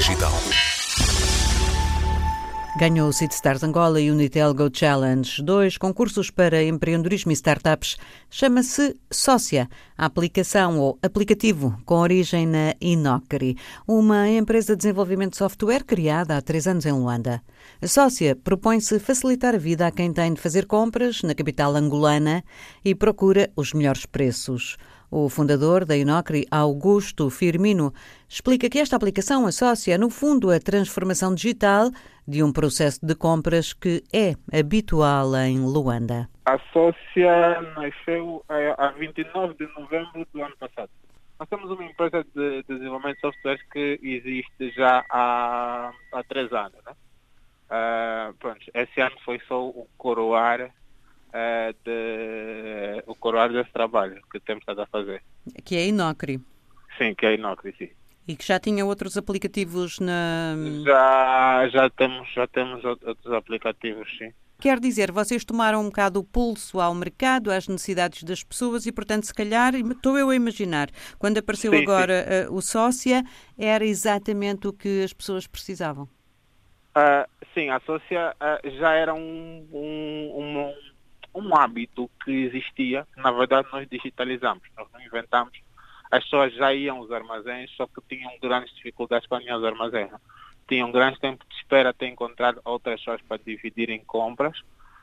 digital. Ganhou o Stars Angola e o Unitel Go Challenge, dois concursos para empreendedorismo e startups. Chama-se Sócia, a aplicação ou aplicativo com origem na Inocri, uma empresa de desenvolvimento de software criada há três anos em Luanda. A Sócia propõe-se facilitar a vida a quem tem de fazer compras na capital angolana e procura os melhores preços. O fundador da Inocri, Augusto Firmino, explica que esta aplicação associa, no fundo, a transformação digital de um processo de compras que é habitual em Luanda. A Sócia nasceu a 29 de novembro do ano passado. Nós temos uma empresa de desenvolvimento de software que existe já há, há três anos. Né? Uh, pronto, esse ano foi só o coroar uh, de, o coroar desse trabalho que temos estado a fazer. Que é a Inocri. Sim, que é a Inocri, sim. E que já tinha outros aplicativos na. Já, já, temos, já temos outros aplicativos, sim. Quer dizer, vocês tomaram um bocado o pulso ao mercado, às necessidades das pessoas e, portanto, se calhar, estou eu a imaginar, quando apareceu sim, agora sim. Uh, o Sócia, era exatamente o que as pessoas precisavam. Uh, sim, a Sócia uh, já era um, um, um, um hábito que existia, na verdade nós digitalizamos, nós não inventamos. As pessoas já iam aos armazéns, só que tinham grandes dificuldades para ir aos armazéns. Tinham grande tempo de espera até encontrar outras pessoas para dividir em compras.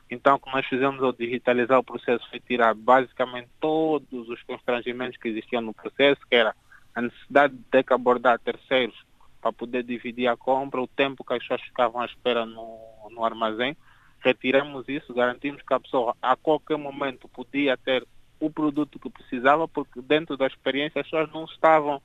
Então, o que nós fizemos ao digitalizar o processo foi tirar basicamente todos os constrangimentos que existiam no processo, que era a necessidade de ter que abordar terceiros para poder dividir a compra, o tempo que as pessoas ficavam à espera no, no armazém retiramos isso, garantimos que a pessoa a qualquer momento podia ter o produto que precisava, porque dentro da experiência as pessoas não estavam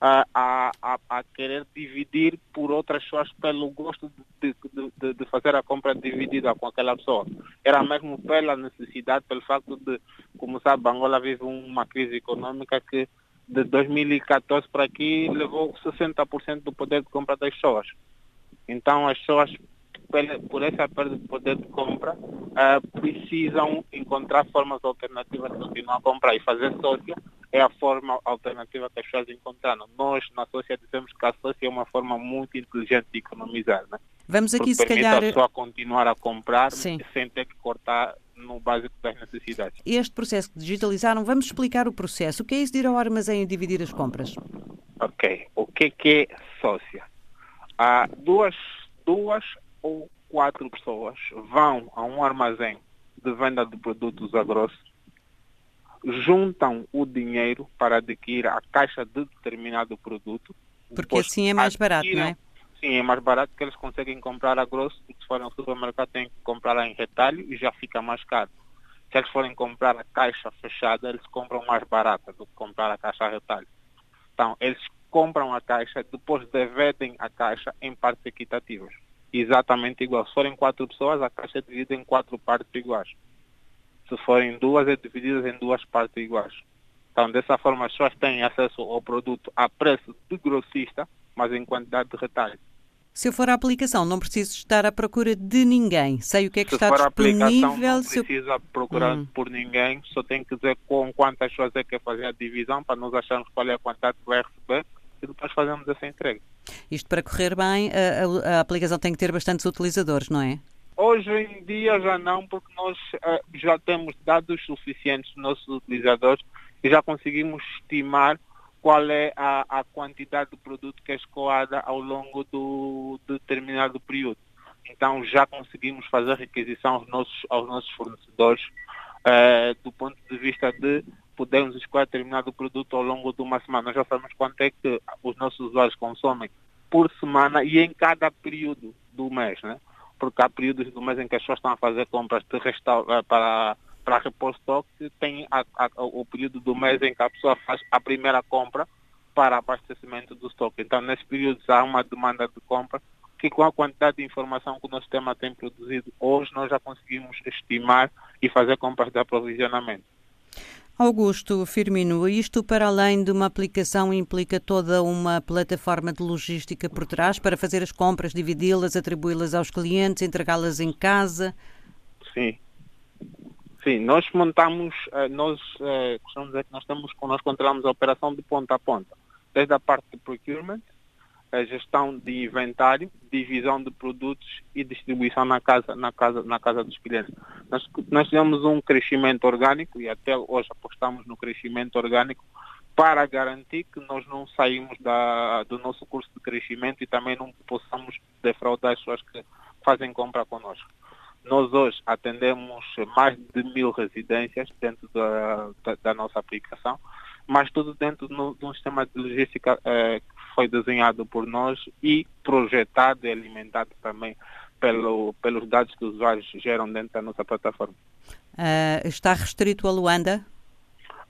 a, a, a, querer dividir por outras pessoas pelo gosto de, de, de, fazer a compra dividida com aquela pessoa. Era mesmo pela necessidade, pelo facto de, como sabe, Angola vive uma crise econômica que de 2014 para aqui levou 60% do poder de compra das pessoas. Então as pessoas por essa perda de poder de compra, uh, precisam encontrar formas alternativas de continuar a comprar e fazer sócia é a forma alternativa que as pessoas encontraram. Nós, na sócia, dizemos que a sócia é uma forma muito inteligente de economizar. Né? Vamos aqui, Porque se calhar... a pessoa continuar a comprar Sim. sem ter que cortar no básico das necessidades. Este processo que digitalizaram, vamos explicar o processo. O que é isso de ir ao armazém e dividir as compras? Ok. O que é, é sócia? Há duas, duas ou quatro pessoas vão a um armazém de venda de produtos a grosso, juntam o dinheiro para adquirir a caixa de determinado produto. Porque assim é mais barato, não é? Sim, é mais barato que eles conseguem comprar a grosso, porque se forem ao supermercado têm que comprar em retalho e já fica mais caro. Se eles forem comprar a caixa fechada, eles compram mais barata do que comprar a caixa a retalho. Então, eles compram a caixa, depois dividem a caixa em partes equitativas exatamente igual. Se forem quatro pessoas, a caixa é dividida em quatro partes iguais. Se forem duas, é dividida em duas partes iguais. Então, dessa forma, as pessoas têm acesso ao produto a preço de grossista, mas em quantidade de retalho. Se eu for à aplicação, não preciso estar à procura de ninguém. Sei o que é que se está for disponível. Aplicação, não precisa eu... procurar hum. por ninguém, só tem que dizer com quantas pessoas é que quer fazer a divisão para nós acharmos qual é a quantidade que vai receber e depois fazemos essa entrega. Isto para correr bem, a, a, a, aplicação tem que ter bastantes utilizadores, não é? Hoje em dia já não, porque nós uh, já temos dados suficientes dos nossos utilizadores e já conseguimos estimar qual é a, a quantidade de produto que é escoada ao longo do, de determinado período. Então já conseguimos fazer requisição aos nossos, aos nossos fornecedores uh, do ponto de vista de podermos escolher determinado produto ao longo de uma semana. Nós já sabemos quanto é que os nossos usuários consomem por semana e em cada período do mês, né? Porque há períodos do mês em que as pessoas estão a fazer compras de restaura, eh, para, para repor estoque, tem a, a, o período do mês em que a pessoa faz a primeira compra para abastecimento do estoque. Então, nesse período há uma demanda de compra que com a quantidade de informação que o nosso sistema tem produzido hoje, nós já conseguimos estimar e fazer compras de aprovisionamento. Augusto Firmino, isto para além de uma aplicação implica toda uma plataforma de logística por trás para fazer as compras, dividi-las, atribuí-las aos clientes, entregá-las em casa? Sim. Sim, nós montamos, eh, nós eh, costumamos dizer que nós temos, nós controlamos a operação de ponta a ponta, desde a parte de procurement a gestão de inventário, divisão de produtos e distribuição na casa, na casa, na casa dos clientes. Nós, nós tivemos um crescimento orgânico e até hoje apostamos no crescimento orgânico para garantir que nós não saímos da, do nosso curso de crescimento e também não possamos defraudar as pessoas que fazem compra conosco. Nós hoje atendemos mais de mil residências dentro da, da, da nossa aplicação, mas tudo dentro de um sistema de logística eh, foi desenhado por nós e projetado e alimentado também pelo, pelos dados que os usuários geram dentro da nossa plataforma. Uh, está restrito a Luanda?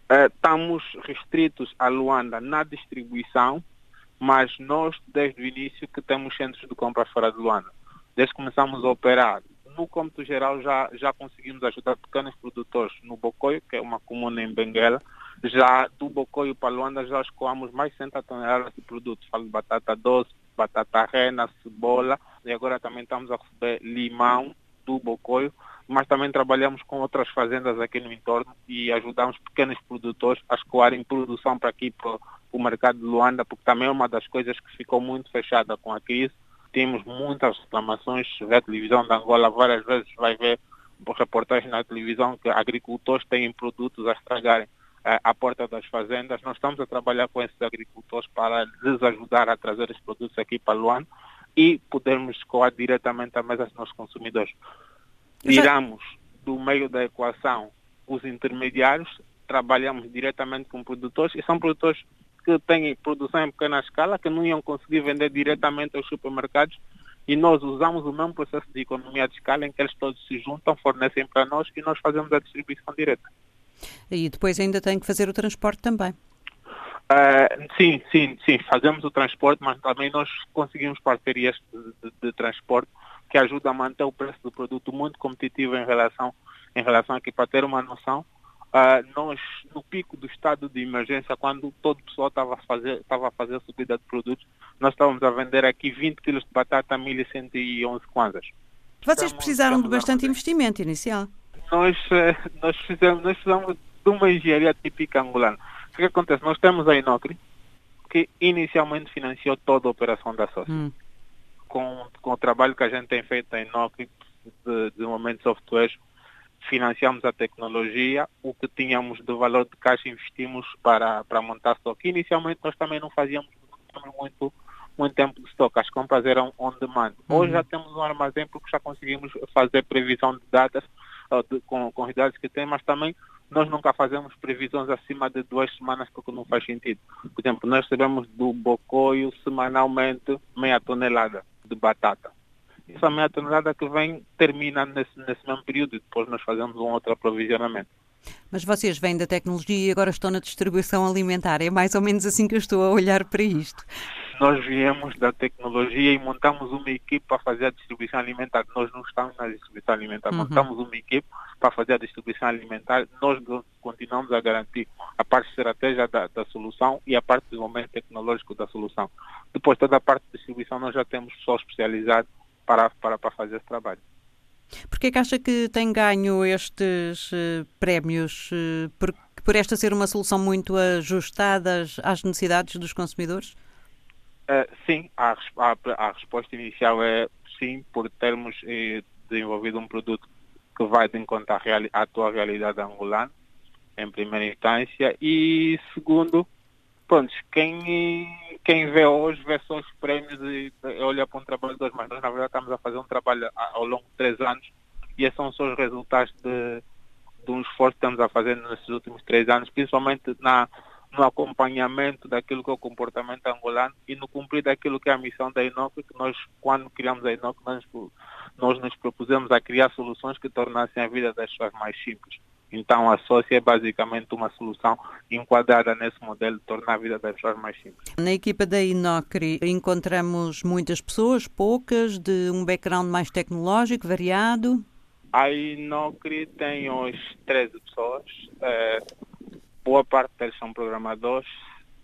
Uh, estamos restritos a Luanda na distribuição, mas nós, desde o início, que temos centros de compra fora de Luanda. Desde que começamos a operar no cômputo geral já, já conseguimos ajudar pequenos produtores no Bocoio, que é uma comuna em Benguela. Já do Bocoio para Luanda já escoamos mais de 60 toneladas de produtos. Falo de batata doce, batata rena, cebola e agora também estamos a receber limão do Bocoio, mas também trabalhamos com outras fazendas aqui no entorno e ajudamos pequenos produtores a escoarem produção para aqui, para o mercado de Luanda, porque também é uma das coisas que ficou muito fechada com a crise temos muitas reclamações, se vê a televisão da Angola várias vezes, vai ver reportagens na televisão que agricultores têm produtos a estragarem eh, à porta das fazendas. Nós estamos a trabalhar com esses agricultores para lhes ajudar a trazer esses produtos aqui para Luanda e podermos escoar diretamente à mesa dos nossos consumidores. Tiramos do meio da equação os intermediários, trabalhamos diretamente com produtores e são produtores que têm produção em pequena escala, que não iam conseguir vender diretamente aos supermercados, e nós usamos o mesmo processo de economia de escala em que eles todos se juntam, fornecem para nós e nós fazemos a distribuição direta. E depois ainda tem que fazer o transporte também? Uh, sim, sim, sim, fazemos o transporte, mas também nós conseguimos parcerias de, de, de transporte que ajudam a manter o preço do produto muito competitivo em relação, em relação aqui, para ter uma noção, Uh, nós, no pico do estado de emergência, quando todo o pessoal estava a fazer, estava a fazer a subida de produtos, nós estávamos a vender aqui 20 quilos de batata a 1.111 kwanzas. Vocês precisaram de bastante investimento inicial. Nós, eh, nós, fizemos, nós fizemos de uma engenharia típica angolana. O que acontece? Nós temos a Inocre, que inicialmente financiou toda a operação da sócia. Hum. Com, com o trabalho que a gente tem feito a Inocre de desenvolvimento de softwares, financiamos a tecnologia, o que tínhamos de valor de caixa investimos para, para montar estoque. Inicialmente nós também não fazíamos muito, muito tempo de estoque, as compras eram on demand. Hoje uhum. já temos um armazém porque já conseguimos fazer previsão de datas de, com, com os dados que tem, mas também nós nunca fazemos previsões acima de duas semanas porque não faz sentido. Por exemplo, nós recebemos do Bocoio semanalmente meia tonelada de batata essa meia tonelada que vem termina nesse, nesse mesmo período e depois nós fazemos um outro aprovisionamento. Mas vocês vêm da tecnologia e agora estão na distribuição alimentar. É mais ou menos assim que eu estou a olhar para isto. Nós viemos da tecnologia e montamos uma equipe para fazer a distribuição alimentar. Nós não estamos na distribuição alimentar. Uhum. Montamos uma equipe para fazer a distribuição alimentar. Nós continuamos a garantir a parte estratégica da, da solução e a parte de desenvolvimento tecnológico da solução. Depois, toda a parte de distribuição, nós já temos pessoal especializado para, para, para fazer esse trabalho. Porquê que acha que tem ganho estes uh, prémios? Uh, por, por esta ser uma solução muito ajustada às necessidades dos consumidores? Uh, sim, a, a, a, resposta inicial é sim, por termos desenvolvido um produto que vai de encontro à, real, à atual realidade angolana, em primeira instância, e segundo, pronto, quem quem vê hoje vê só os prémios e olha para um trabalho dois, mas nós na verdade estamos a fazer um trabalho ao longo de três anos e esses são só os resultados de, de um esforço que estamos a fazer nesses últimos três anos, principalmente na, no acompanhamento daquilo que é o comportamento angolano e no cumprir daquilo que é a missão da Inoc, que nós, quando criamos a Inoc, nós, nós nos propusemos a criar soluções que tornassem a vida das pessoas mais simples. Então, a sócia é basicamente uma solução enquadrada nesse modelo de tornar a vida das pessoas mais simples. Na equipa da Inocri encontramos muitas pessoas, poucas, de um background mais tecnológico, variado? A Inocri tem hoje 13 pessoas. É, boa parte deles são programadores,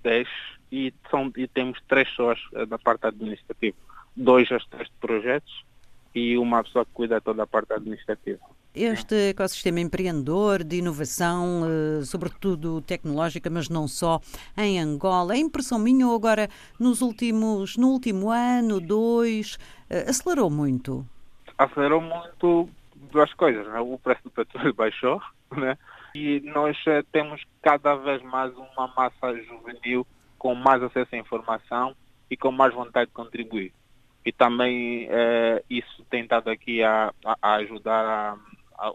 10, e, são, e temos três pessoas eh, da parte administrativa. Dois gestores de projetos e uma pessoa que cuida toda a parte administrativa. Este ecossistema empreendedor de inovação, eh, sobretudo tecnológica, mas não só, em Angola, a impressão minha ou agora nos últimos, no último ano, dois, eh, acelerou muito? Acelerou muito duas coisas. Né? O preço do petróleo baixou, né? e nós eh, temos cada vez mais uma massa juvenil com mais acesso à informação e com mais vontade de contribuir. E também isso tem dado aqui a, a ajudar a, a,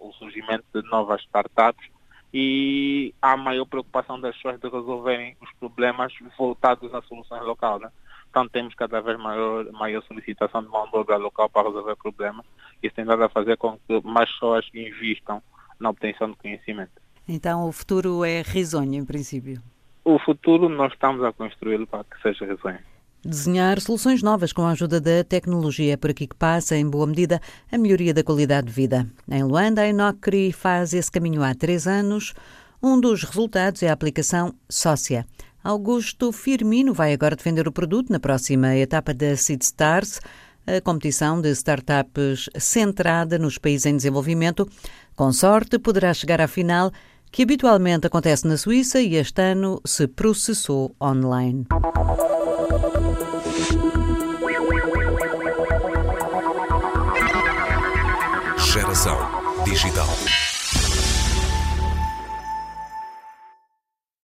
o surgimento de novas startups e a maior preocupação das pessoas de resolverem os problemas voltados às soluções locais. Né? Então temos cada vez maior, maior solicitação de mão de obra local para resolver problemas. Isso tem dado a fazer com que mais pessoas invistam na obtenção de conhecimento. Então o futuro é risonho, em princípio? O futuro nós estamos a construí-lo para que seja risonho. Desenhar soluções novas com a ajuda da tecnologia é por aqui que passa, em boa medida, a melhoria da qualidade de vida. Em Luanda, a Inocri faz esse caminho há três anos. Um dos resultados é a aplicação Sócia. Augusto Firmino vai agora defender o produto na próxima etapa da Seed Stars, a competição de startups centrada nos países em desenvolvimento. Com sorte, poderá chegar à final que habitualmente acontece na Suíça e este ano se processou online.